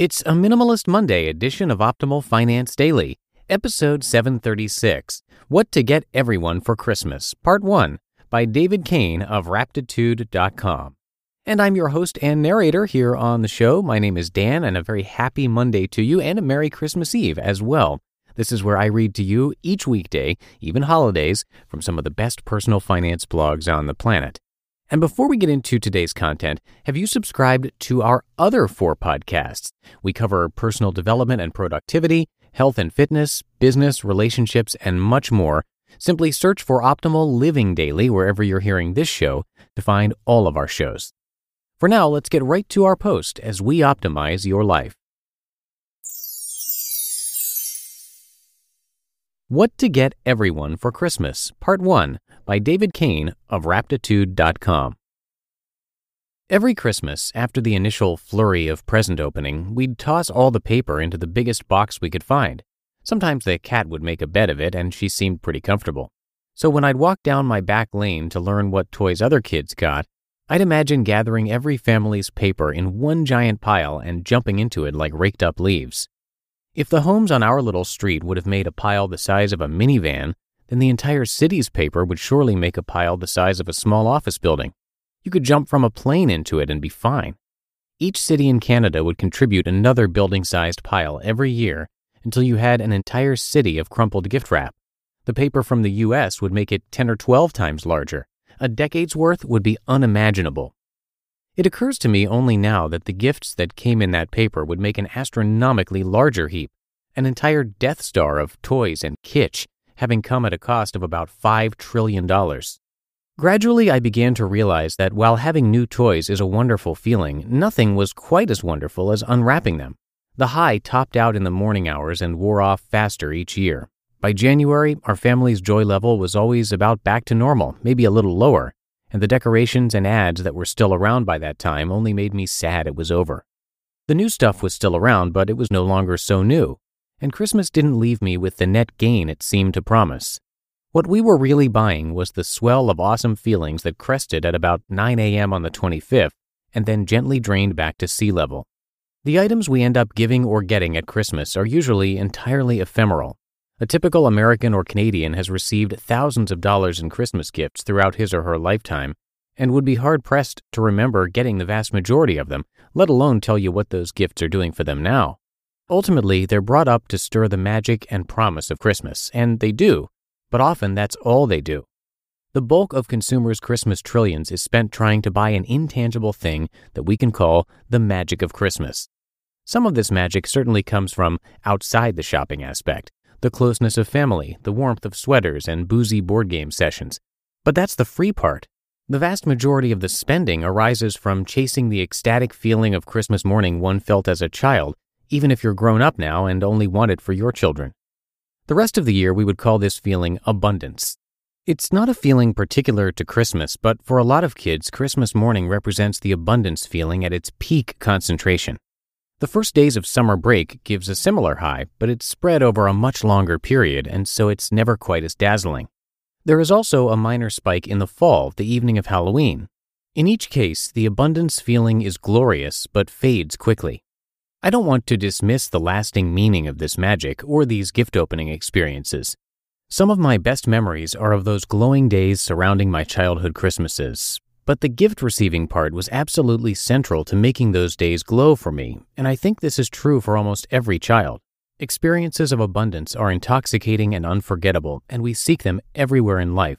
It's a Minimalist Monday edition of Optimal Finance Daily, episode 736 What to Get Everyone for Christmas, Part 1, by David Cain of Raptitude.com. And I'm your host and narrator here on the show. My name is Dan, and a very happy Monday to you, and a Merry Christmas Eve as well. This is where I read to you each weekday, even holidays, from some of the best personal finance blogs on the planet. And before we get into today's content, have you subscribed to our other four podcasts? We cover personal development and productivity, health and fitness, business, relationships, and much more. Simply search for Optimal Living Daily wherever you're hearing this show to find all of our shows. For now, let's get right to our post as we optimize your life. What to Get Everyone for Christmas, Part 1 by David Cain of Raptitude.com. Every Christmas, after the initial flurry of present opening, we'd toss all the paper into the biggest box we could find. Sometimes the cat would make a bed of it, and she seemed pretty comfortable. So when I'd walk down my back lane to learn what toys other kids got, I'd imagine gathering every family's paper in one giant pile and jumping into it like raked up leaves. If the homes on our little street would have made a pile the size of a minivan, then the entire city's paper would surely make a pile the size of a small office building. You could jump from a plane into it and be fine. Each city in Canada would contribute another building sized pile every year until you had an entire city of crumpled gift wrap. The paper from the US would make it 10 or 12 times larger. A decade's worth would be unimaginable. It occurs to me only now that the gifts that came in that paper would make an astronomically larger heap, an entire Death Star of toys and kitsch, having come at a cost of about $5 trillion. Gradually, I began to realize that while having new toys is a wonderful feeling, nothing was quite as wonderful as unwrapping them. The high topped out in the morning hours and wore off faster each year. By January, our family's joy level was always about back to normal, maybe a little lower, and the decorations and ads that were still around by that time only made me sad it was over. The new stuff was still around, but it was no longer so new, and Christmas didn't leave me with the net gain it seemed to promise. What we were really buying was the swell of awesome feelings that crested at about 9 a.m. on the 25th and then gently drained back to sea level. The items we end up giving or getting at Christmas are usually entirely ephemeral, a typical American or Canadian has received thousands of dollars in Christmas gifts throughout his or her lifetime and would be hard pressed to remember getting the vast majority of them, let alone tell you what those gifts are doing for them now. Ultimately, they're brought up to stir the magic and promise of Christmas, and they do, but often that's all they do. The bulk of consumers' Christmas trillions is spent trying to buy an intangible thing that we can call the magic of Christmas. Some of this magic certainly comes from outside the shopping aspect, the closeness of family, the warmth of sweaters and boozy board game sessions. But that's the free part. The vast majority of the spending arises from chasing the ecstatic feeling of Christmas morning one felt as a child, even if you're grown up now and only want it for your children. The rest of the year, we would call this feeling abundance. It's not a feeling particular to Christmas, but for a lot of kids, Christmas morning represents the abundance feeling at its peak concentration. The first days of summer break gives a similar high, but it's spread over a much longer period, and so it's never quite as dazzling. There is also a minor spike in the fall, the evening of Halloween. In each case, the abundance feeling is glorious but fades quickly. I don't want to dismiss the lasting meaning of this magic or these gift opening experiences. Some of my best memories are of those glowing days surrounding my childhood Christmases, but the gift receiving part was absolutely central to making those days glow for me, and I think this is true for almost every child. Experiences of abundance are intoxicating and unforgettable, and we seek them everywhere in life.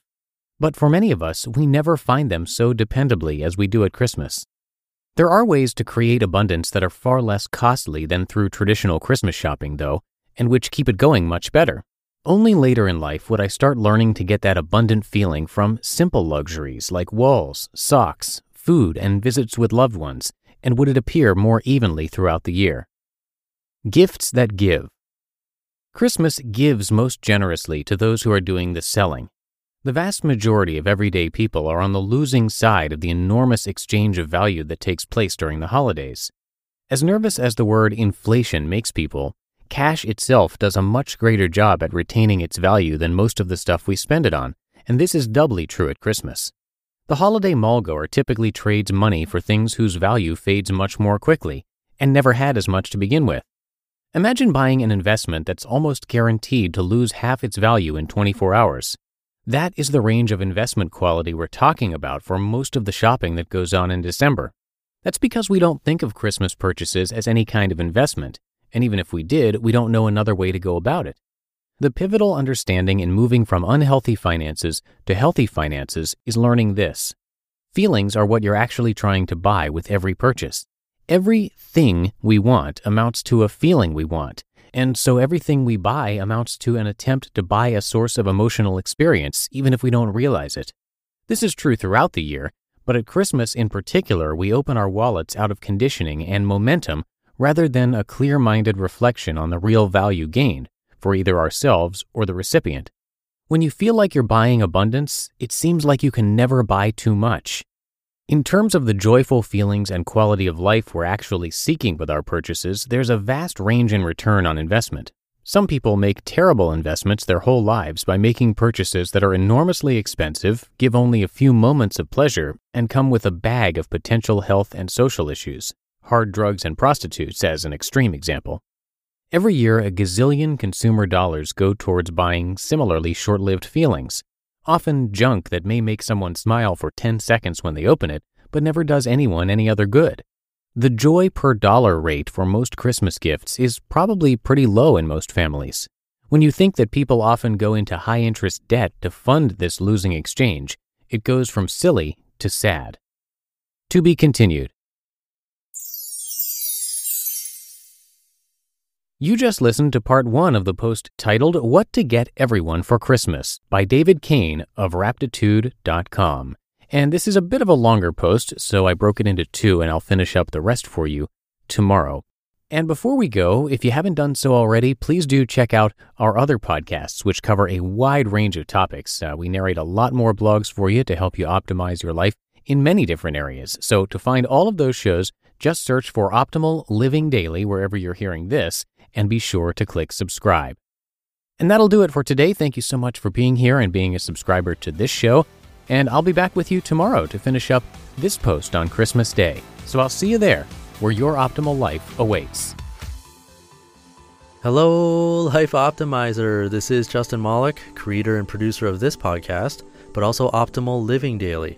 But for many of us, we never find them so dependably as we do at Christmas. There are ways to create abundance that are far less costly than through traditional Christmas shopping, though, and which keep it going much better. Only later in life would I start learning to get that abundant feeling from simple luxuries like walls, socks, food, and visits with loved ones, and would it appear more evenly throughout the year. Gifts that give. Christmas gives most generously to those who are doing the selling. The vast majority of everyday people are on the losing side of the enormous exchange of value that takes place during the holidays. As nervous as the word inflation makes people, cash itself does a much greater job at retaining its value than most of the stuff we spend it on, and this is doubly true at Christmas. The holiday mallgoer typically trades money for things whose value fades much more quickly, and never had as much to begin with. Imagine buying an investment that's almost guaranteed to lose half its value in 24 hours. That is the range of investment quality we're talking about for most of the shopping that goes on in December. That's because we don't think of Christmas purchases as any kind of investment, and even if we did, we don't know another way to go about it. The pivotal understanding in moving from unhealthy finances to healthy finances is learning this. Feelings are what you're actually trying to buy with every purchase. Every thing we want amounts to a feeling we want, and so everything we buy amounts to an attempt to buy a source of emotional experience, even if we don't realize it. This is true throughout the year, but at Christmas in particular, we open our wallets out of conditioning and momentum rather than a clear minded reflection on the real value gained for either ourselves or the recipient. When you feel like you're buying abundance, it seems like you can never buy too much. In terms of the joyful feelings and quality of life we're actually seeking with our purchases, there's a vast range in return on investment. Some people make terrible investments their whole lives by making purchases that are enormously expensive, give only a few moments of pleasure, and come with a bag of potential health and social issues. Hard drugs and prostitutes, as an extreme example. Every year, a gazillion consumer dollars go towards buying similarly short lived feelings, often junk that may make someone smile for 10 seconds when they open it, but never does anyone any other good. The joy per dollar rate for most Christmas gifts is probably pretty low in most families. When you think that people often go into high interest debt to fund this losing exchange, it goes from silly to sad. To be continued. You just listened to part one of the post titled What to Get Everyone for Christmas by David Cain of Raptitude.com. And this is a bit of a longer post, so I broke it into two and I'll finish up the rest for you tomorrow. And before we go, if you haven't done so already, please do check out our other podcasts, which cover a wide range of topics. Uh, we narrate a lot more blogs for you to help you optimize your life in many different areas. So to find all of those shows, just search for Optimal Living Daily wherever you're hearing this and be sure to click subscribe. And that'll do it for today. Thank you so much for being here and being a subscriber to this show. And I'll be back with you tomorrow to finish up this post on Christmas Day. So I'll see you there, where your optimal life awaits. Hello, Life Optimizer. This is Justin Malik, creator and producer of this podcast, but also Optimal Living Daily,